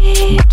Hey.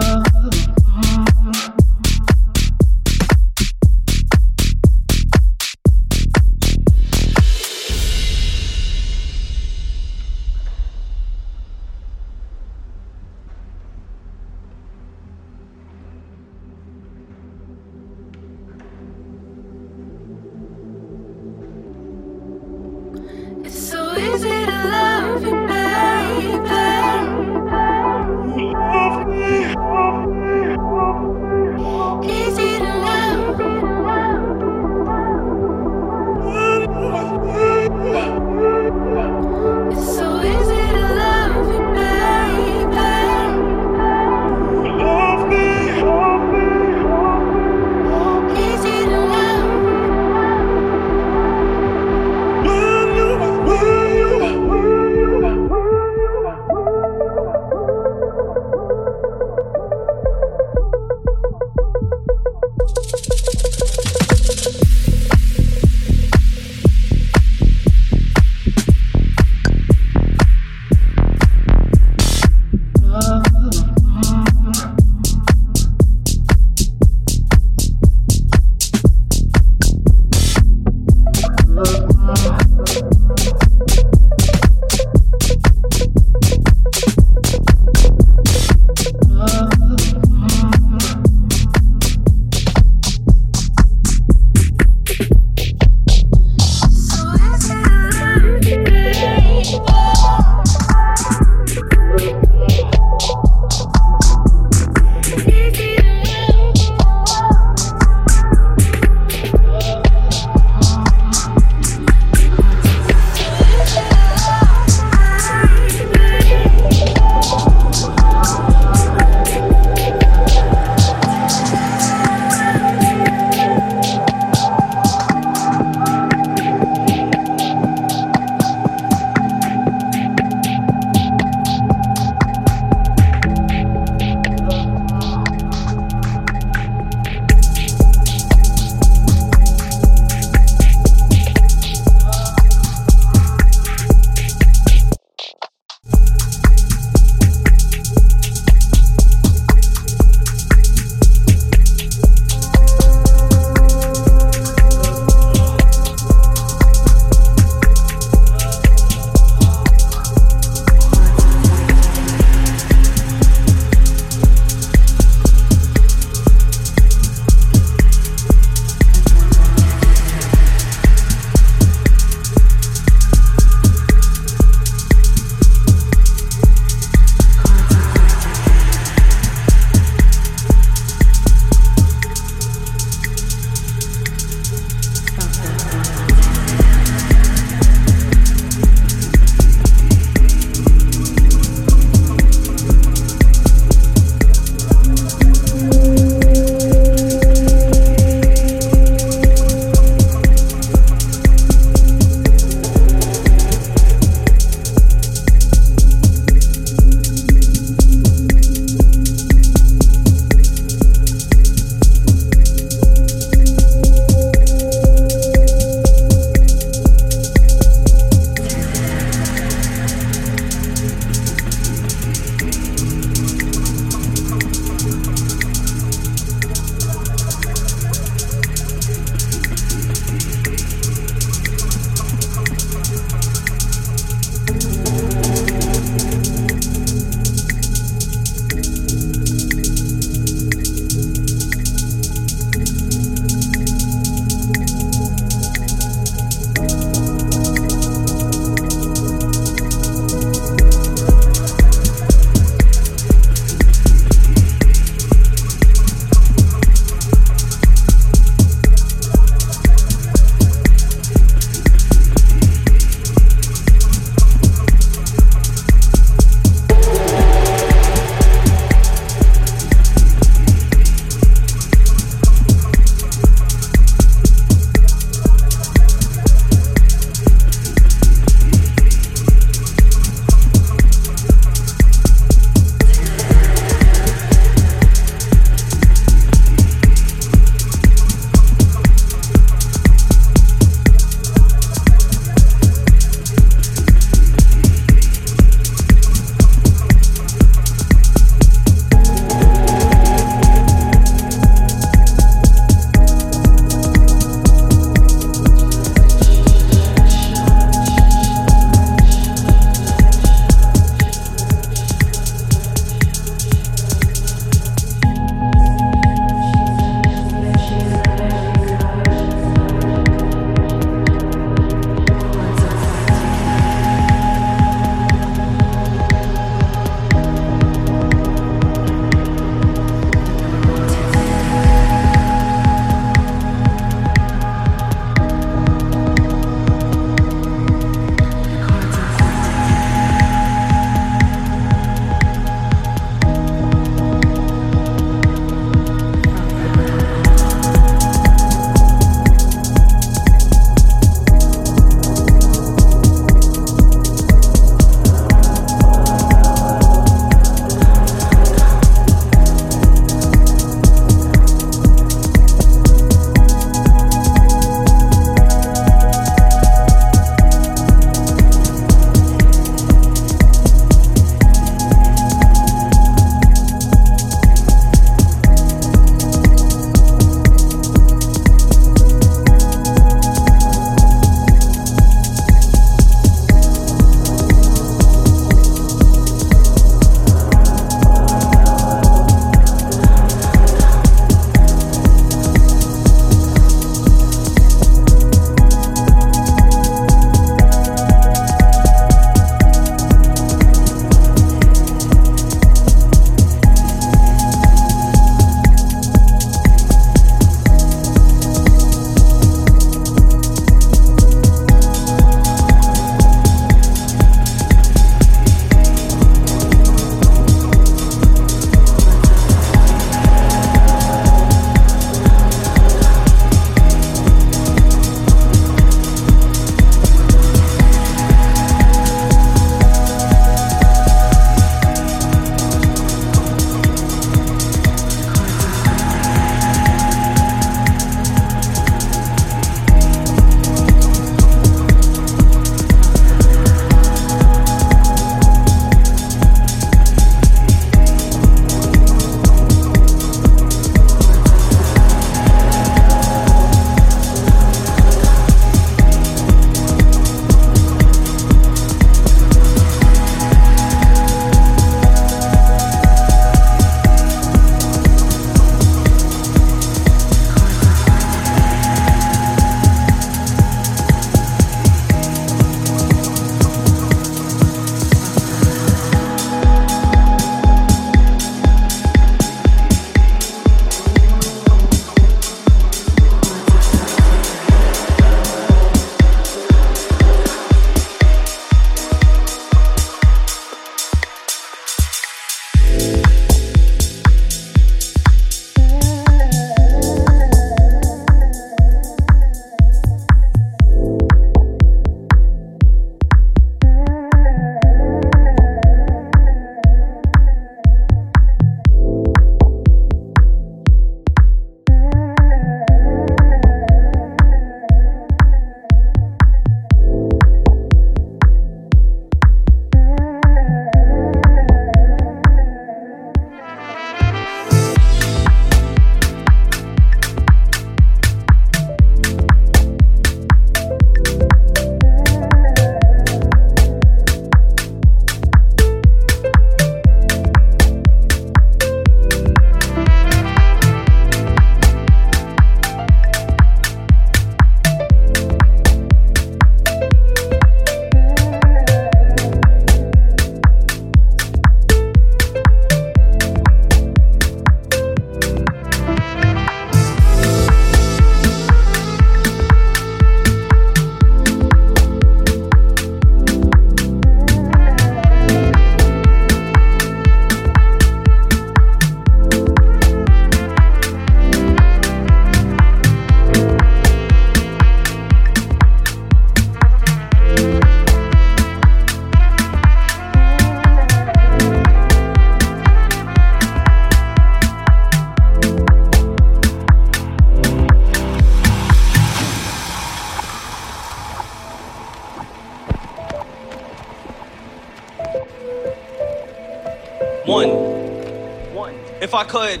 Could,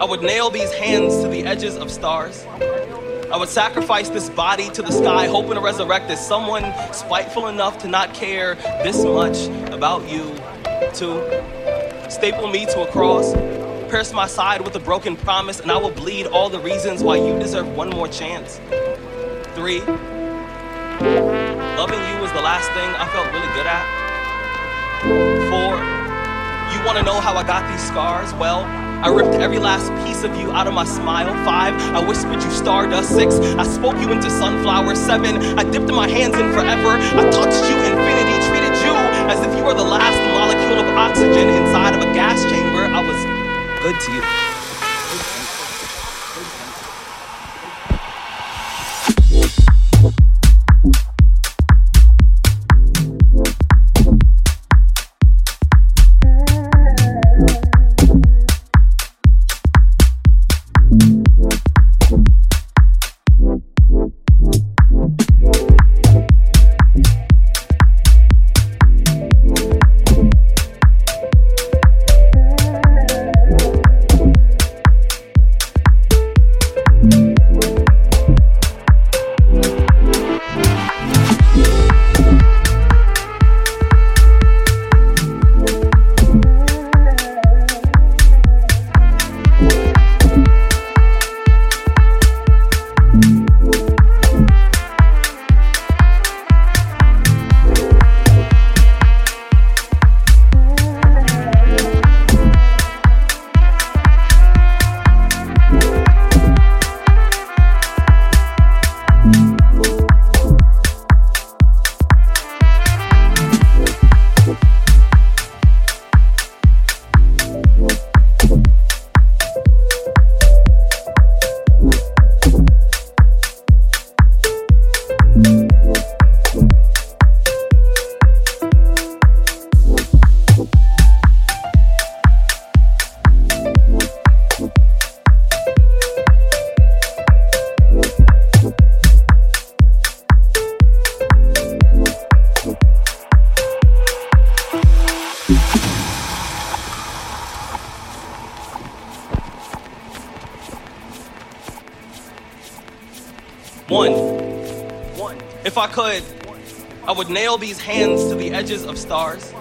I would nail these hands to the edges of stars. I would sacrifice this body to the sky, hoping to resurrect as someone spiteful enough to not care this much about you, to staple me to a cross, pierce my side with a broken promise, and I will bleed all the reasons why you deserve one more chance. Three, loving you was the last thing I felt really good at. You wanna know how I got these scars? Well, I ripped every last piece of you out of my smile. Five, I whispered you stardust. Six, I spoke you into sunflower. Seven, I dipped my hands in forever. I touched you infinity, treated you as if you were the last molecule of oxygen inside of a gas chamber. I was good to you. Would nail these hands to the edges of stars.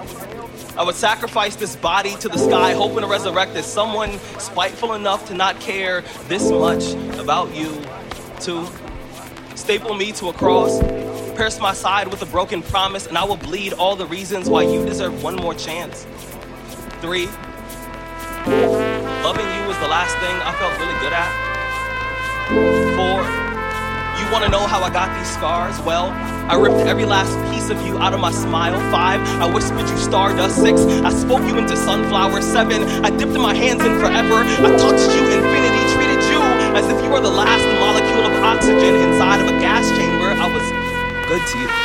I would sacrifice this body to the sky, hoping to resurrect as someone spiteful enough to not care this much about you. To staple me to a cross, pierce my side with a broken promise, and I will bleed all the reasons why you deserve one more chance. Three, loving you was the last thing I felt really good at. You wanna know how I got these scars? Well, I ripped every last piece of you out of my smile. Five, I whispered you stardust. Six, I spoke you into sunflower. Seven, I dipped my hands in forever. I touched you infinity, treated you as if you were the last molecule of oxygen inside of a gas chamber. I was good to you.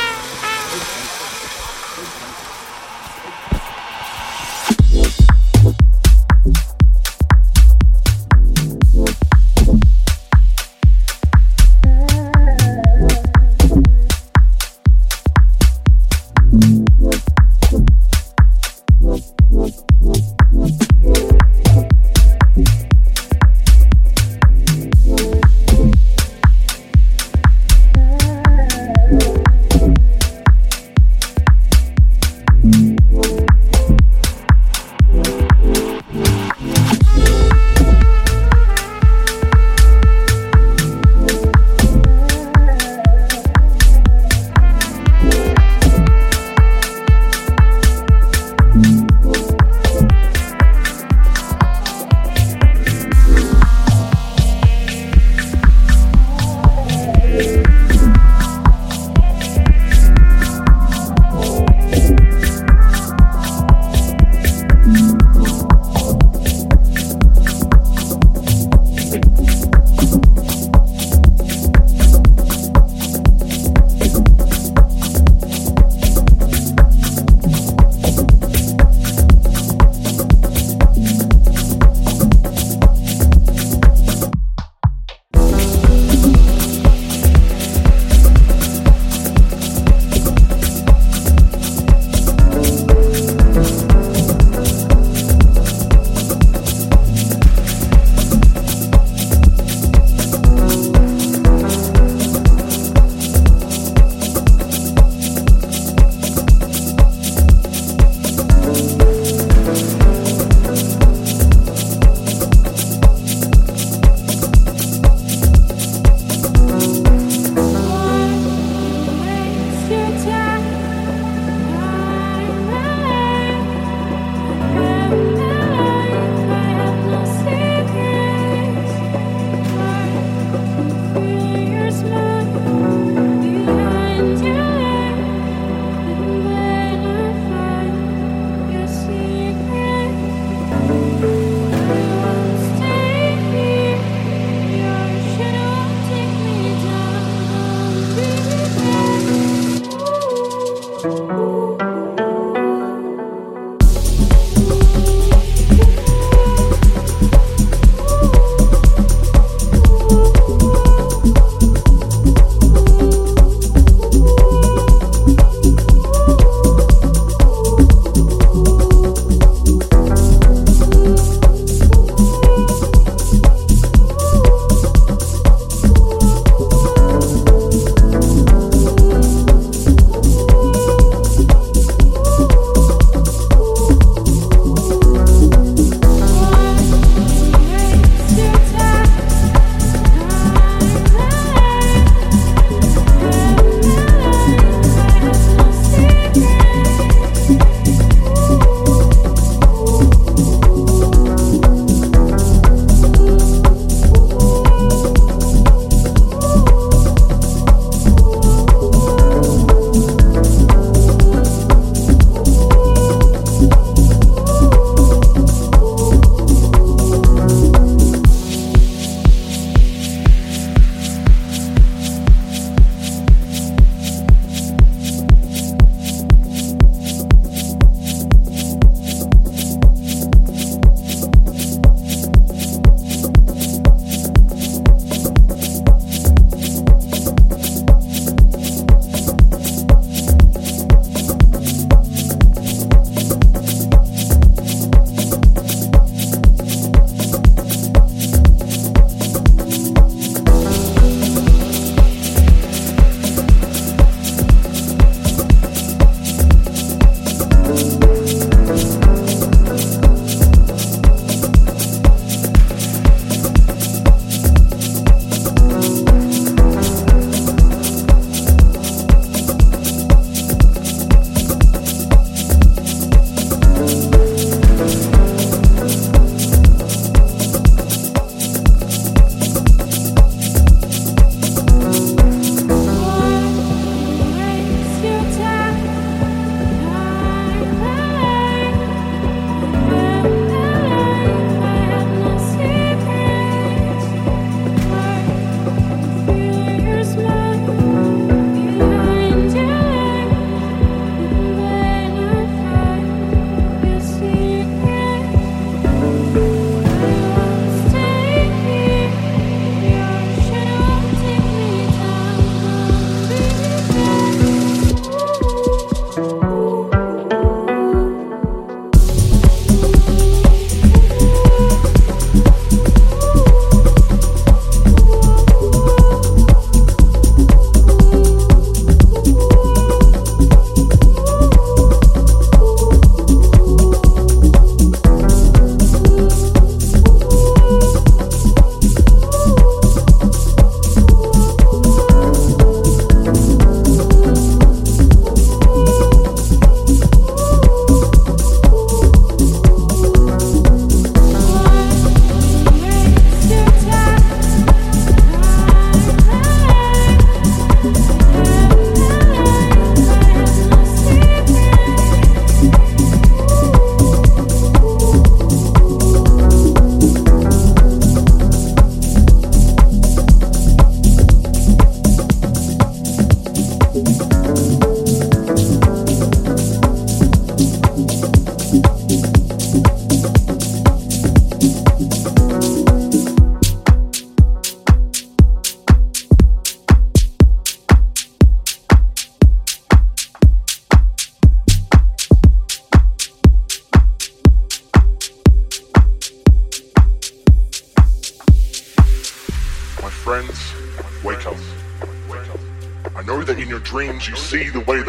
You see the way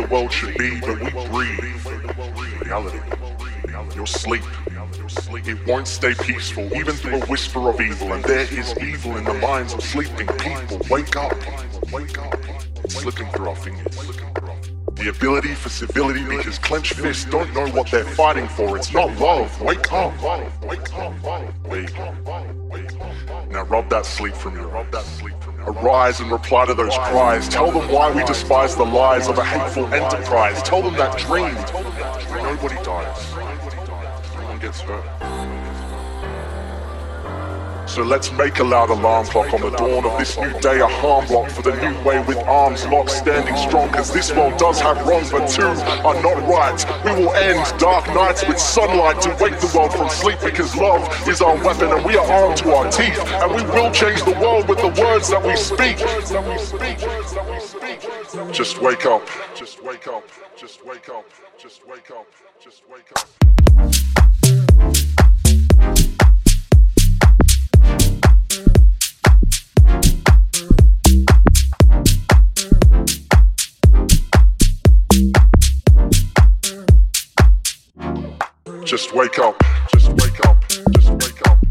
It won't stay peaceful, even through a whisper of evil, and there is evil in the minds of sleeping people. Wake up. Wake up. It's slipping through our fingers. The ability for civility because clenched fists don't know what they're fighting for. It's not love. Wake up. Wake up. Wake up. Now rub that sleep from you. Rub that sleep from you. Arise and reply to those cries. Tell them why we despise the lies of a hateful enterprise. Tell them that dream. Nobody dies. Gets hurt. So let's make a loud alarm clock on the dawn of this new day, a harm block for the new way with arms locked, standing strong. Cause this world does have wrongs, but two are not right. We will end dark nights with sunlight to wake the world from sleep because love is our weapon and we are armed to our teeth. And we will change the world with the words that we speak. Just wake up. Just wake up. Just wake up. Just wake up. Just wake up. Just wake up. Just wake up. Just wake up.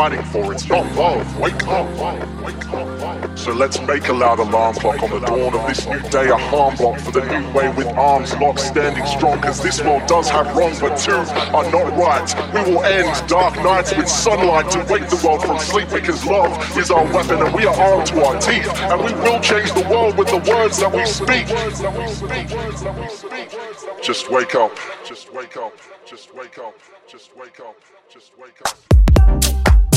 Fighting for. It's not oh, love. Wake up. So let's make a loud alarm clock on the dawn of this new day, a harm block for the new way with arms locked, standing strong. Cause this world does have wrongs, but two are not right. We will end dark nights with sunlight to wake the world from sleep because love is our weapon and we are armed to our teeth. And we will change the world with the words that we speak. Just wake up. Just wake up. Just wake up. Just wake up. Just wake up. Just